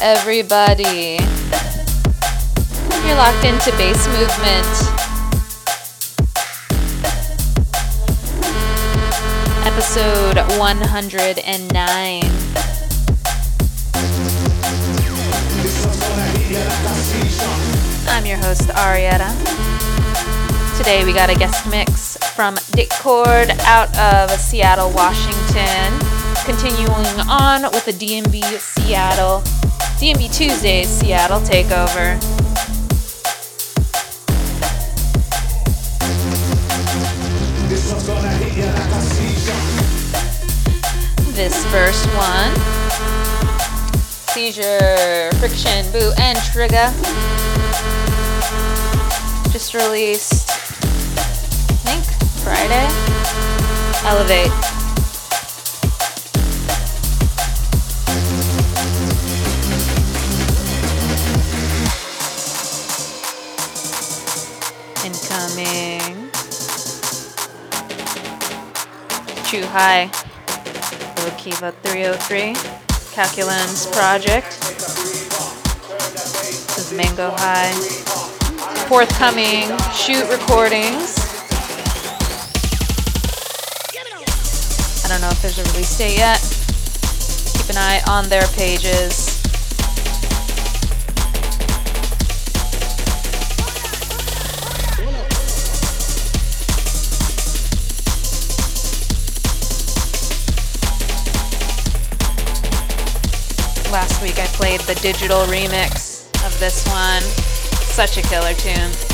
everybody? You're locked into bass movement. Episode 109. This one's gonna hit you like a seizure. I'm your host, Arietta. Today we got a guest mix from Detcord out of Seattle, Washington. Continuing on with the DNB Seattle, DNB Tuesdays Seattle takeover. This first one Seizure, Friction, Boo, and Trigger. Just released, I think, Friday. Elevate. High. Kiva 303. Calculans Project. This is Mango High. Forthcoming shoot recordings. I don't know if there's a release date yet. Keep an eye on their pages. Week I played the digital remix of this one. Such a killer tune.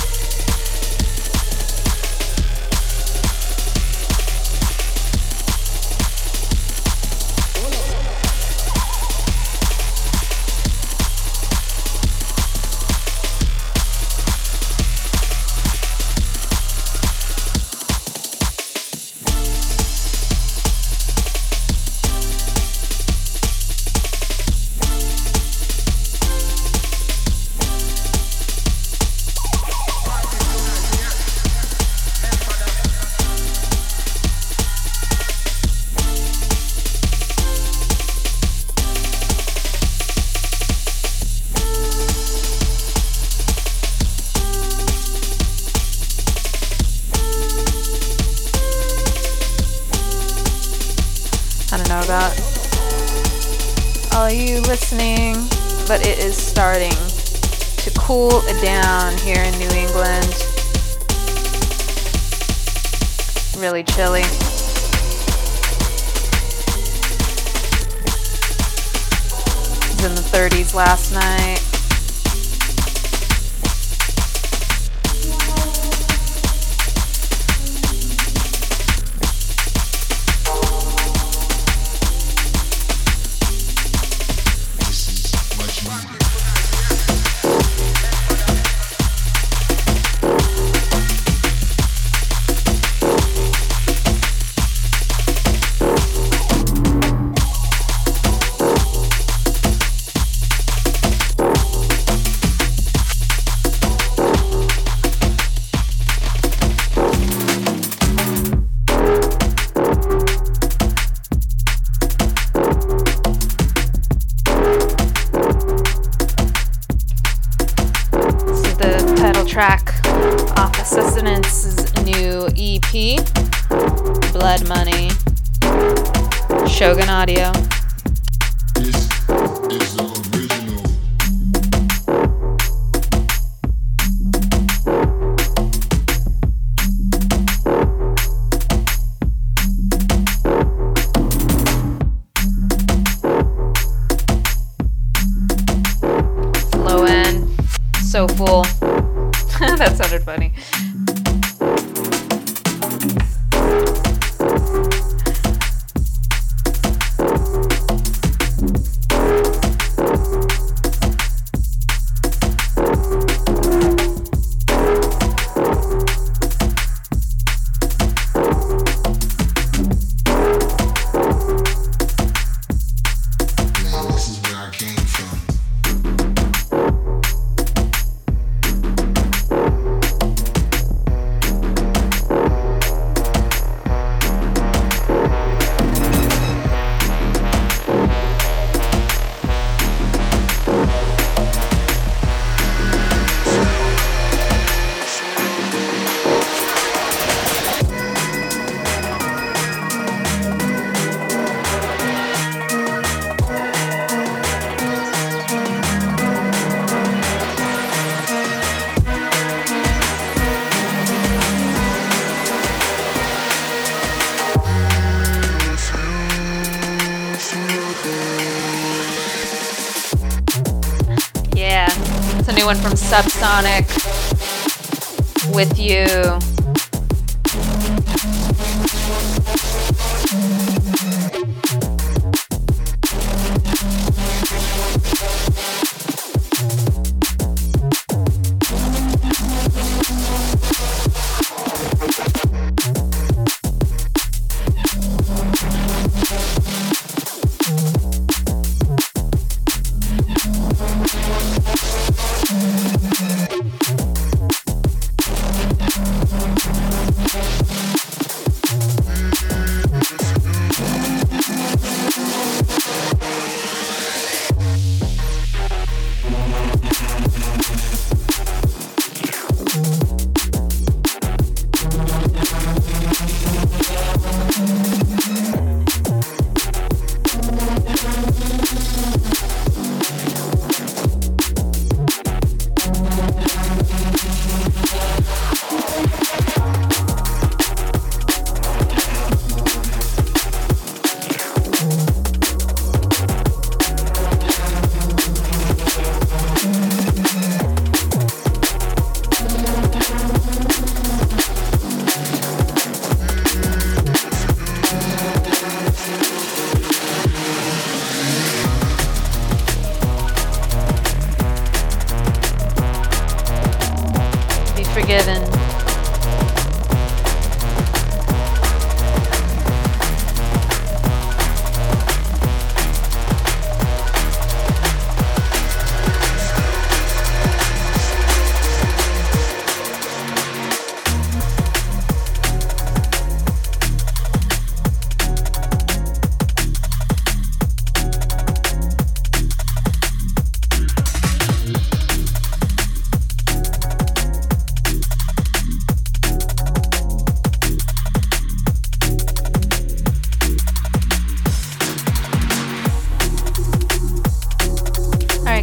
Know about all you listening, but it is starting to cool down here in New England. Really chilly. It was in the 30s last night. Sounded funny. Subsonic with you.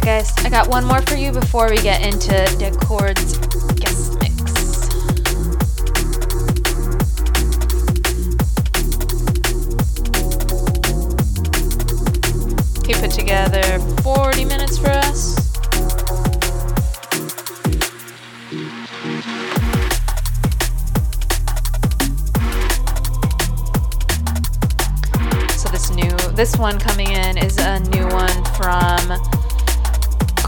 Right, guys, I got one more for you before we get into Detcord's guest mix. He put together 40 minutes for us. So this new this one coming in is a new one from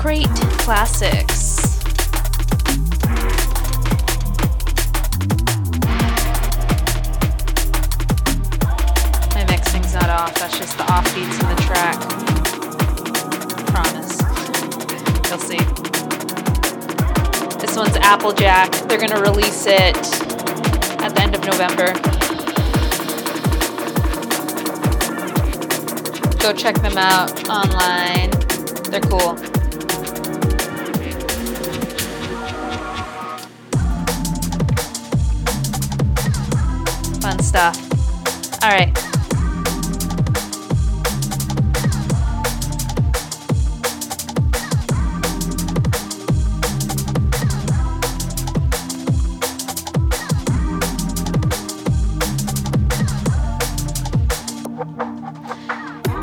Crate Classics. My mixing's not off, that's just the offbeats in the track. Promise. You'll see. This one's Applejack. They're gonna release it at the end of November. Go check them out online. They're cool. All right.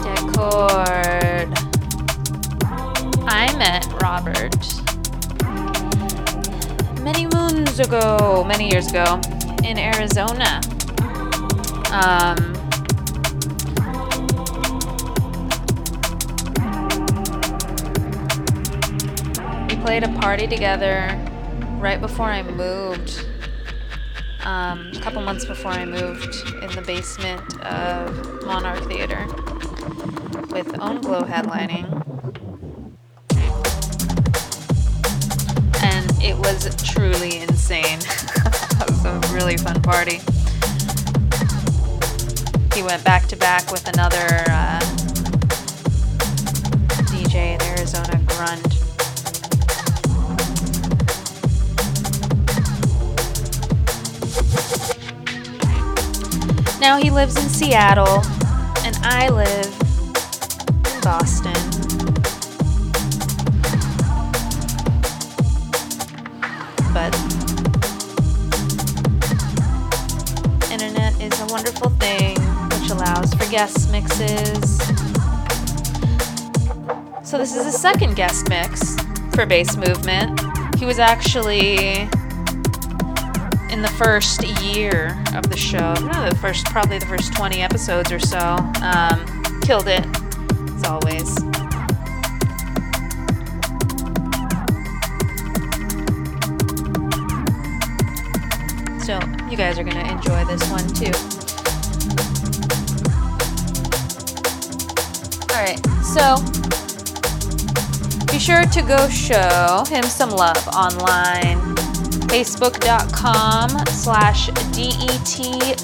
Detcord. I met Robert many moons ago, many years ago, in Arizona. Um, we played a party together right before I moved. Um, a couple months before I moved in the basement of Monarch Theater with Own Glow headlining. And it was truly insane. it was a really fun party. He went back to back with another uh, DJ in Arizona, Grund. Now he lives in Seattle, and I live in Boston. Guest mixes So this is the second guest mix for Bass Movement. He was actually in the first year of the show, no, the first probably the first 20 episodes or so. Um, killed it, as always. So you guys are gonna enjoy this one too. Alright, so be sure to go show him some love online. Facebook.com slash D-E-T-C-O-R-D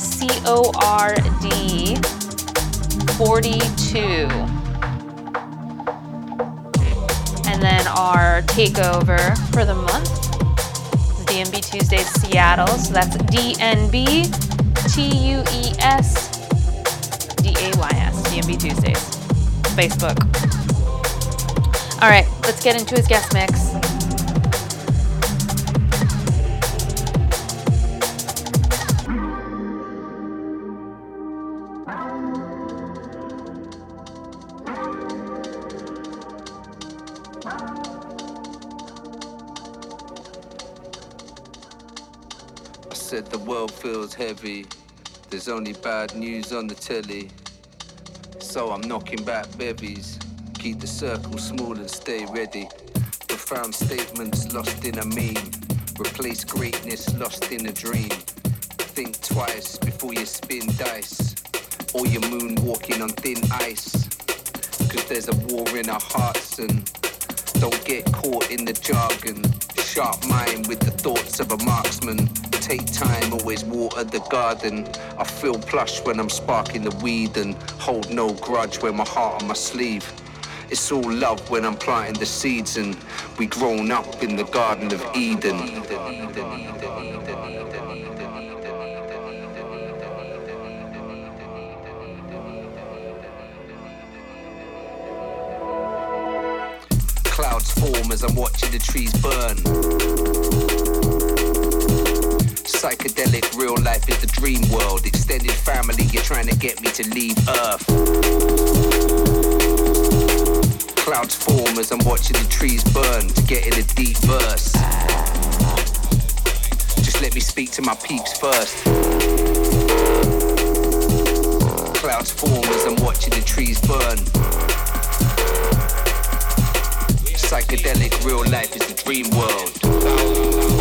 42. And then our takeover for the month is DNB Tuesdays Seattle. So that's D-N-B T-U-E-S D-A-Y-S. DNB Tuesdays. Facebook. All right, let's get into his guest mix. I said the world feels heavy. There's only bad news on the telly. So I'm knocking back bevies. Keep the circle small and stay ready. Profound statements lost in a meme. Replace greatness lost in a dream. Think twice before you spin dice. Or you're moonwalking on thin ice. Cause there's a war in our hearts and don't get caught in the jargon. Sharp mind with the thoughts of a marksman. Take time, always water the garden. I feel plush when I'm sparking the weed and hold no grudge when my heart on my sleeve. It's all love when I'm planting the seeds and we grown up in the Garden of Eden. Clouds form as I'm watching the trees burn. Psychedelic real life is the dream world. Extended family, you're trying to get me to leave Earth. Clouds form as I'm watching the trees burn to get in a deep verse. Just let me speak to my peeps first. Clouds form as I'm watching the trees burn. Psychedelic real life is the dream world.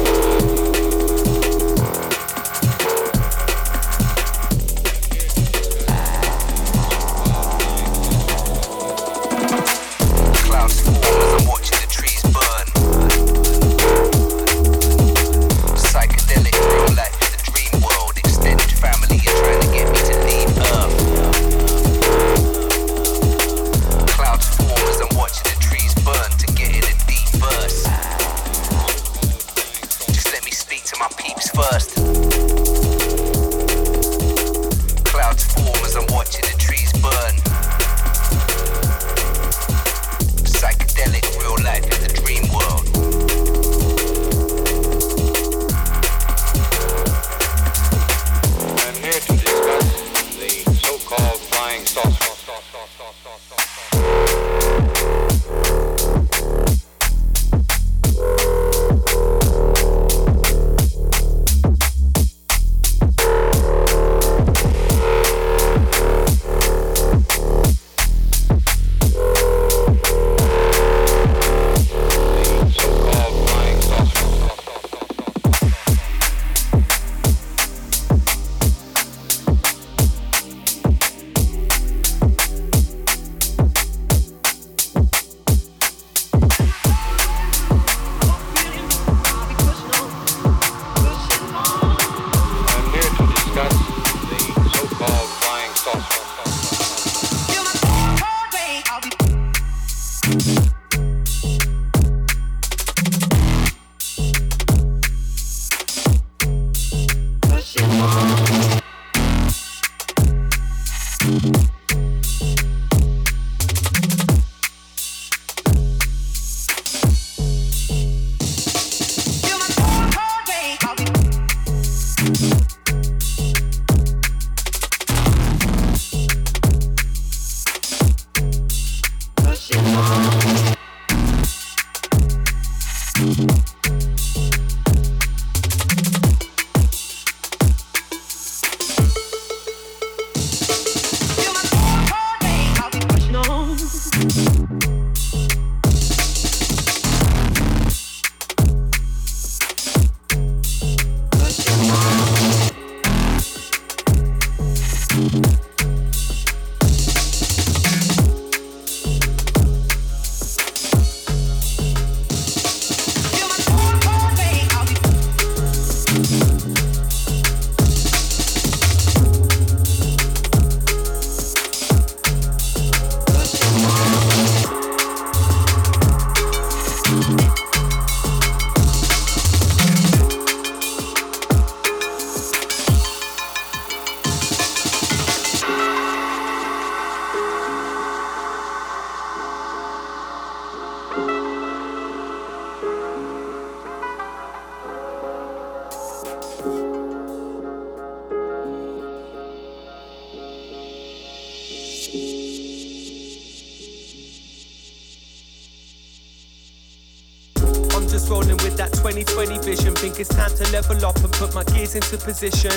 Level up and put my gears into position.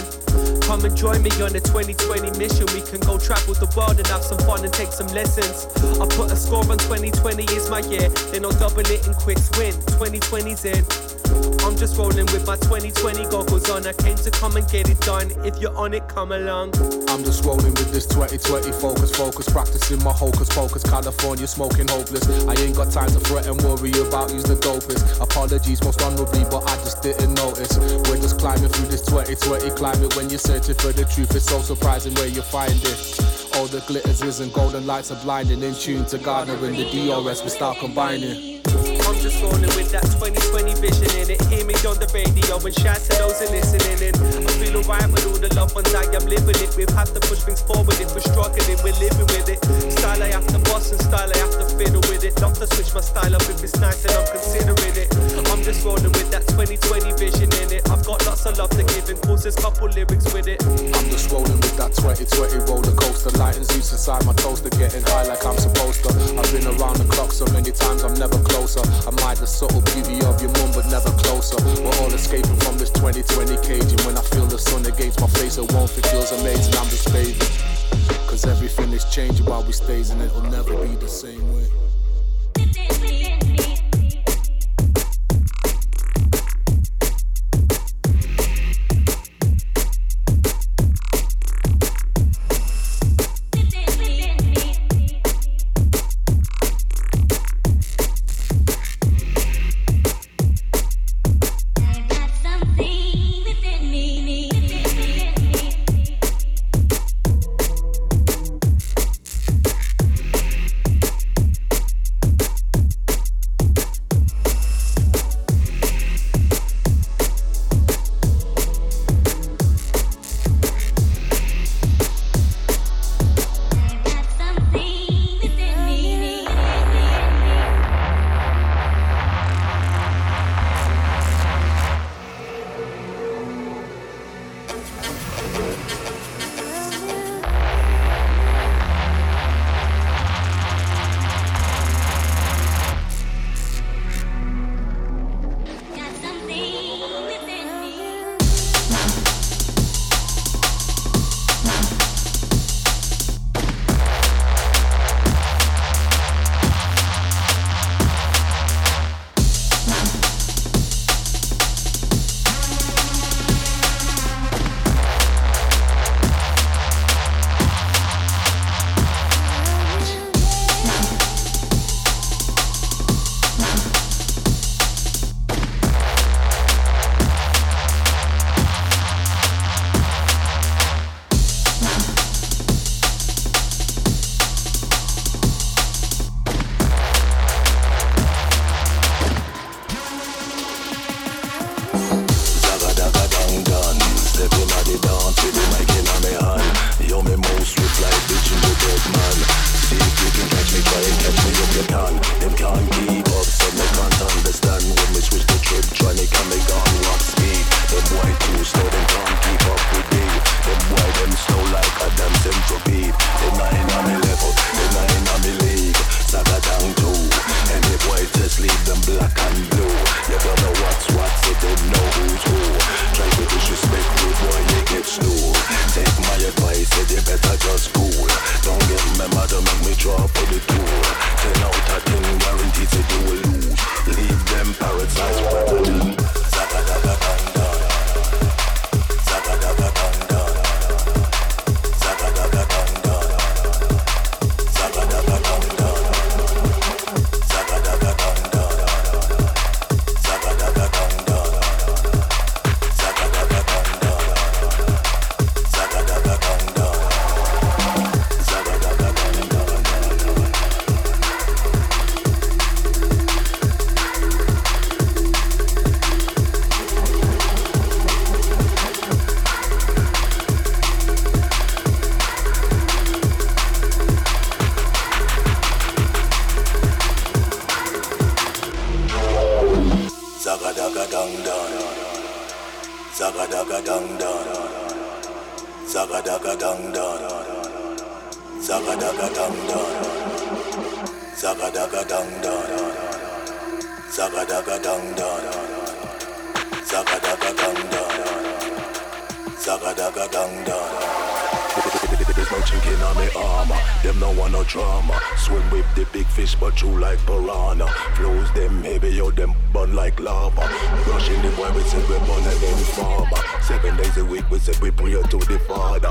Come and join me on the 2020 mission. We can go travel the world and have some fun and take some lessons. I put a score on 2020 is my year. Then I'll double it and quits win. 2020's in. I'm just rolling with my 2020 goggles on. I came to come and get it done. If you're on it, come along. I'm just rolling with this 2020 focus, focus, practicing my hocus pocus. California smoking hopeless. I ain't got time to fret and worry about who's the dopest. Apologies most honorably, but I just didn't notice. We're just climbing through this 2020 climate. When you're searching for the truth, it's so surprising where you find it. All the glitters isn't golden lights are blinding. In tune to Gardner and the DRS, we start combining. I'm just rolling with that 2020 vision in it. Hear me on the radio and shout to those who listening in. I feel alright with all the loved ones I am living it. Have had to push things forward if we're struggling, we're living with it. Style I have to boss and style I have to fiddle with it. Love to switch my style up if it's nice and I'm considering it. I'm just rolling with that 2020 vision in it. I've got lots of love to give and cause couple lyrics with it. I'm just rolling with that 2020 roller coaster. Lighting Zeus inside my toaster, getting high like I'm supposed to. I've been around the clock so many times, I'm never closer. I might the subtle beauty of your mum, but never closer. We're all escaping from this 2020 cage. And when I feel the sun against my face, a warmth, it feels amazing. I'm just bathing. Cause everything is changing while we stays, and it'll never be the same way. Zaga dang dang. Zaga daga dang dang. Zaga daga dang dang. Zaga daga dang dang. Zaga daga dang dang. Zaga daga dang dang. Zaga daga dang dang. Zaga daga dang dang. There's no chink in me armor. Them no want no drama. Swim with the big fish, but true like piranha. Flows them heavy, yo them burn like lava. Rushing the boy, we said we born again farmer. Seven days a week, we said we pray to the Father.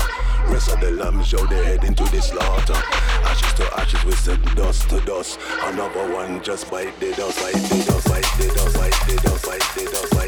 Rest of the lambs show they head into the slaughter. Ashes to ashes, we said dust to dust. Another one just bite the dust, bite the dust, bite the dust, bite the dust, bite the dust,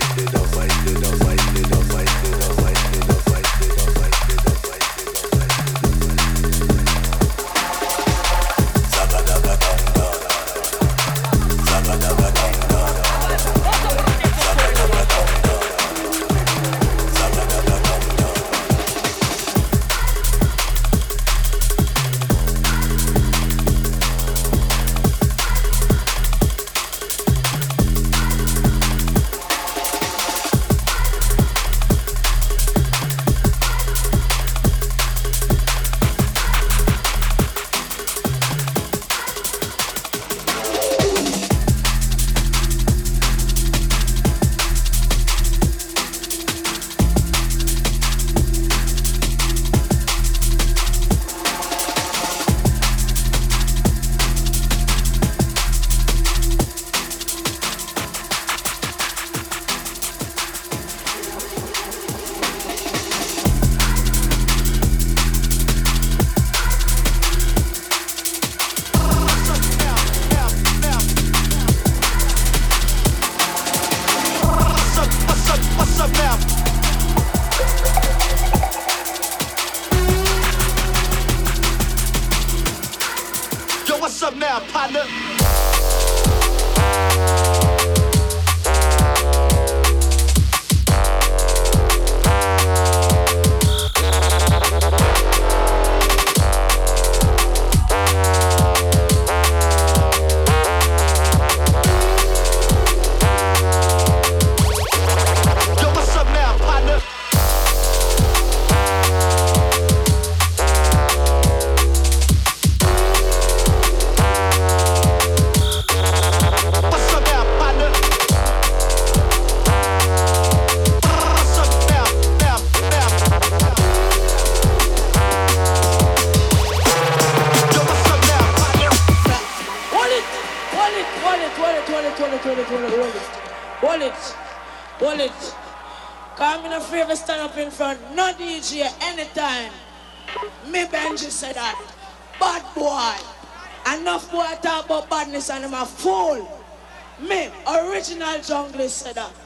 ambassador uh,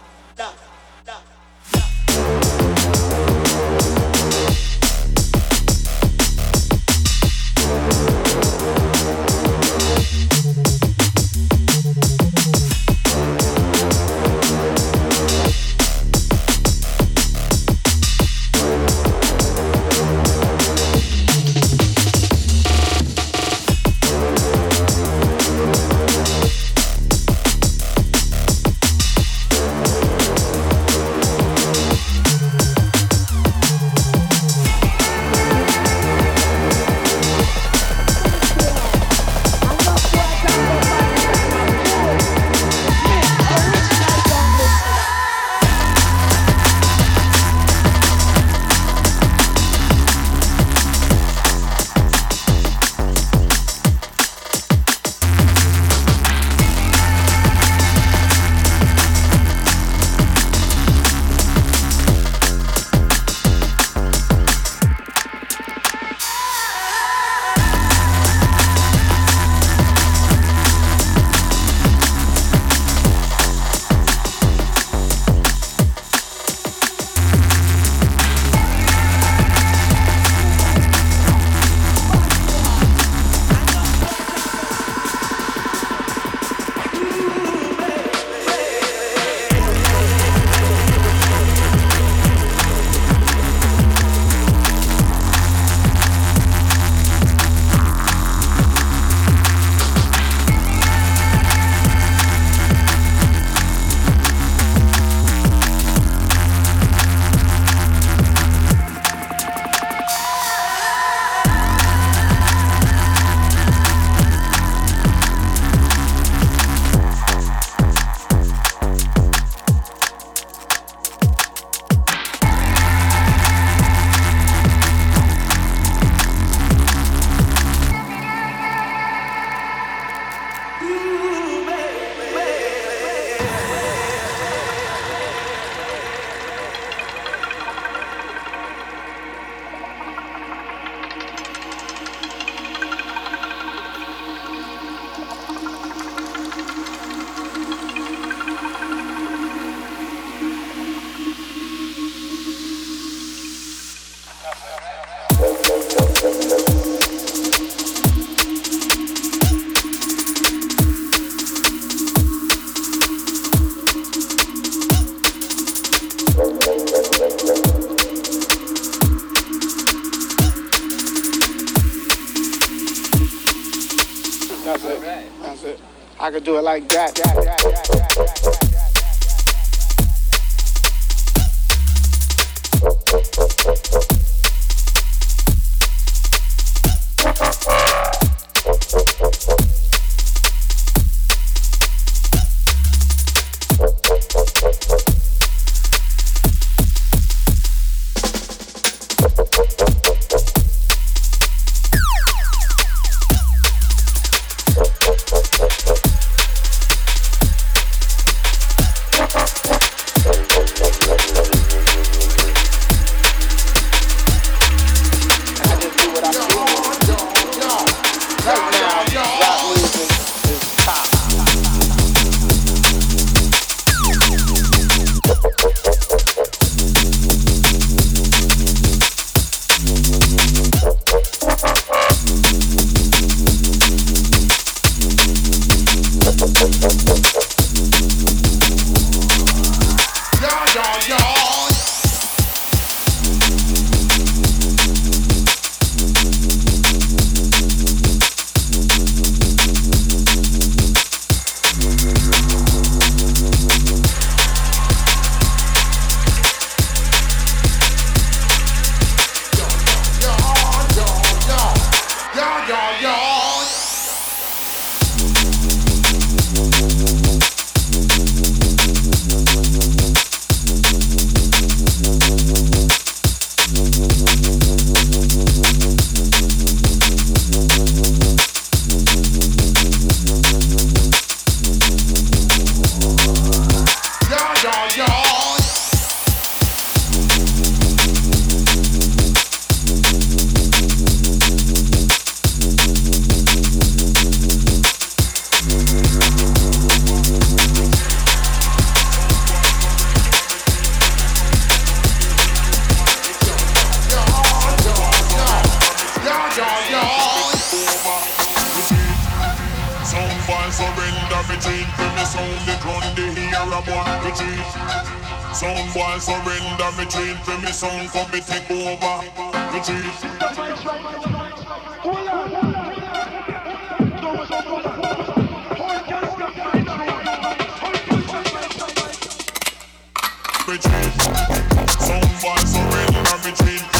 When the sound the gun, they hear a bomb to cheat. Some boy surrender me train for me sound for me take over the cheat. Some boy surrender me train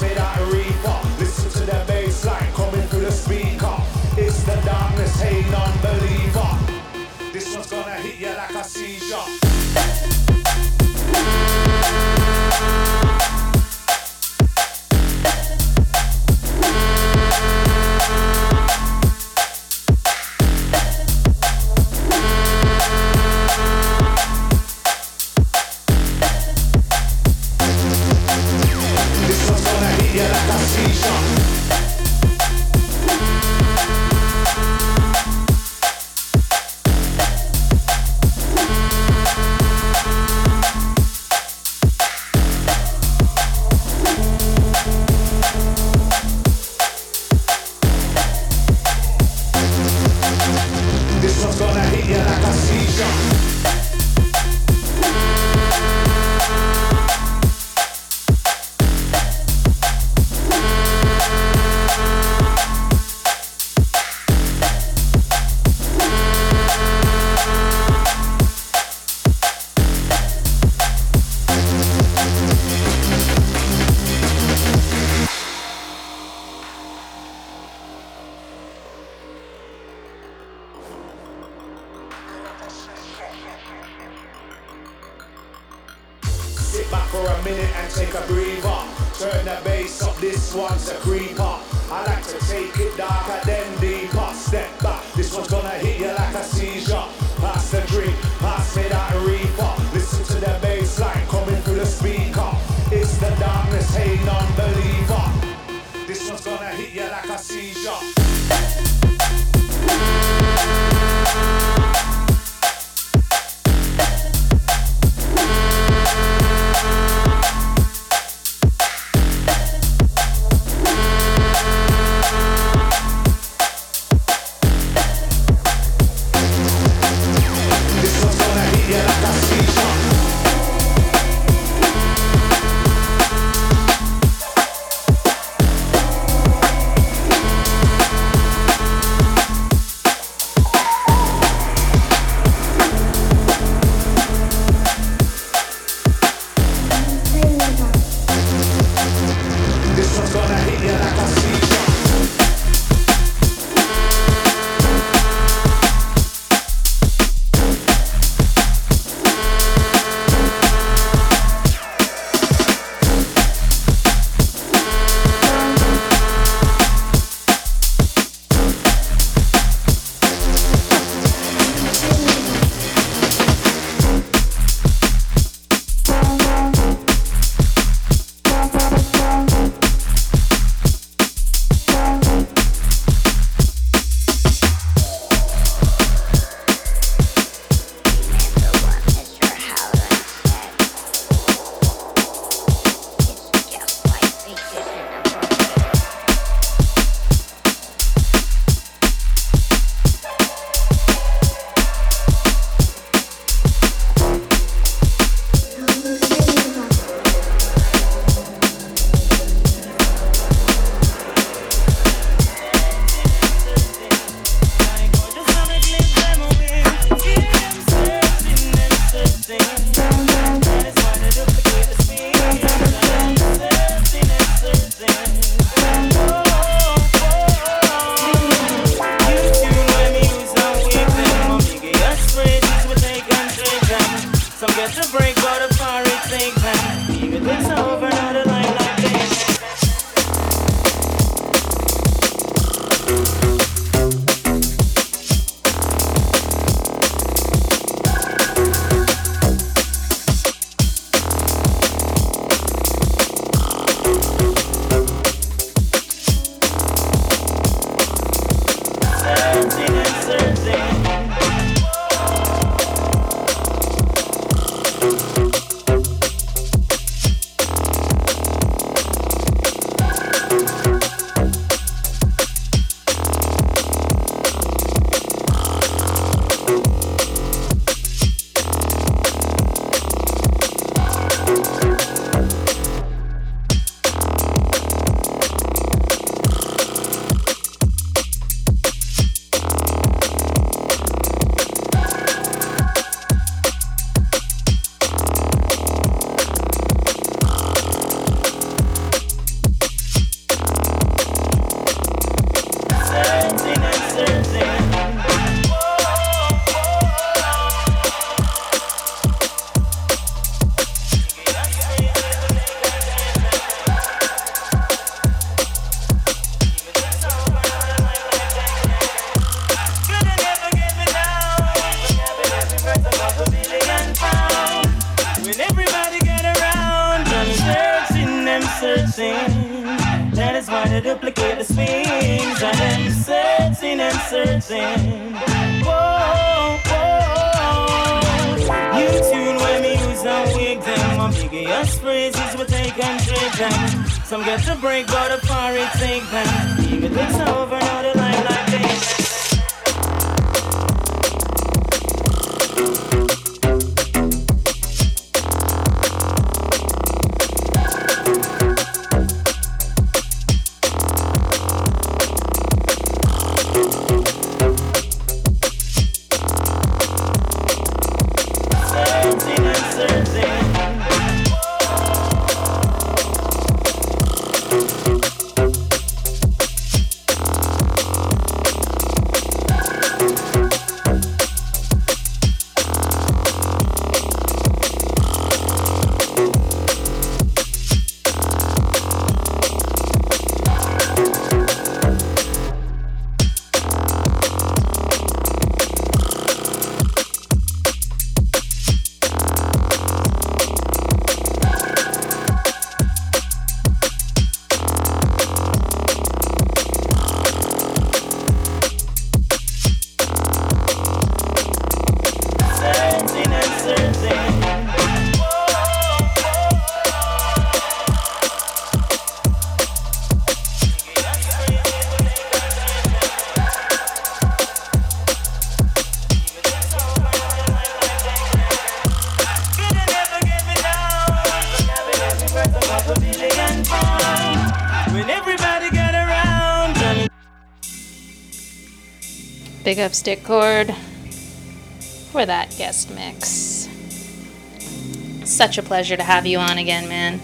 say that real. speaker. It's the darkness, hey non-believer. This one's gonna hit you like a Big stick Detcord for that guest mix. Such a pleasure to have you on again, man.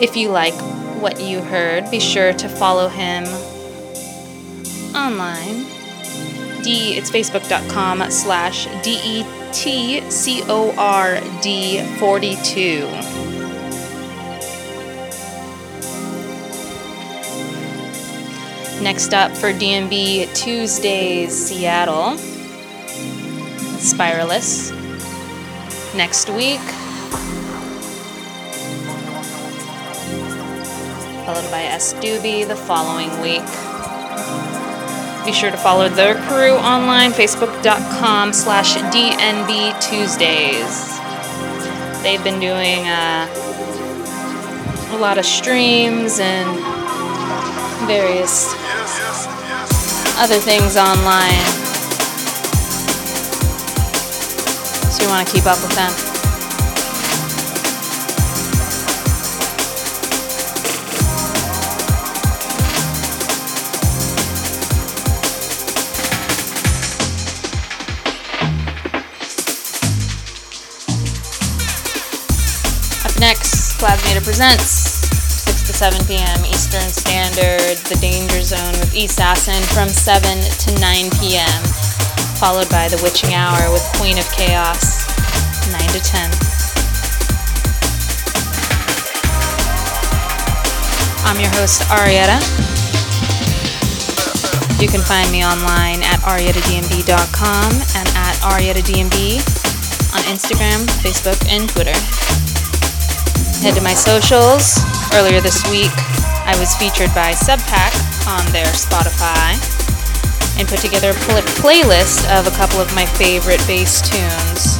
If you like what you heard, be sure to follow him online. D it's facebook.com slash D-E-T-C-O-R-D 42. Next up for DNB Tuesdays, Seattle, Spiralus. Next week, followed by S. Doobie the following week. Be sure to follow their crew online, facebook.com slash DNB Tuesdays. They've been doing uh, a lot of streams and various other things online. So you want to keep up with them. Up next, Plasmata presents 7 p.m. Eastern Standard, The Danger Zone with East Assassin from 7 to 9 p.m., followed by The Witching Hour with Queen of Chaos, 9 to 10. I'm your host, Arietta. You can find me online at ariettadnb.com and at ariettadmb on Instagram, Facebook, and Twitter. Head to my socials Earlier this week, I was featured by Subpack on their Spotify and put together a pl- playlist of a couple of my favorite bass tunes.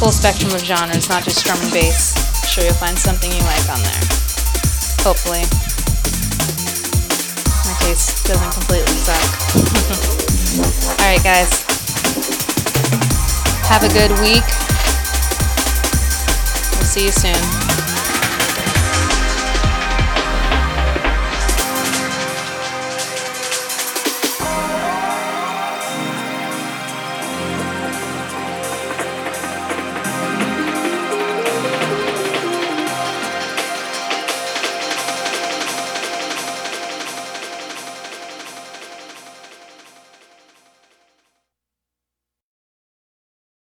Full spectrum of genres, not just drum and bass. Sure you'll find something you like on there. Hopefully. My taste doesn't completely suck. Alright, guys. Have a good week. We'll see you soon.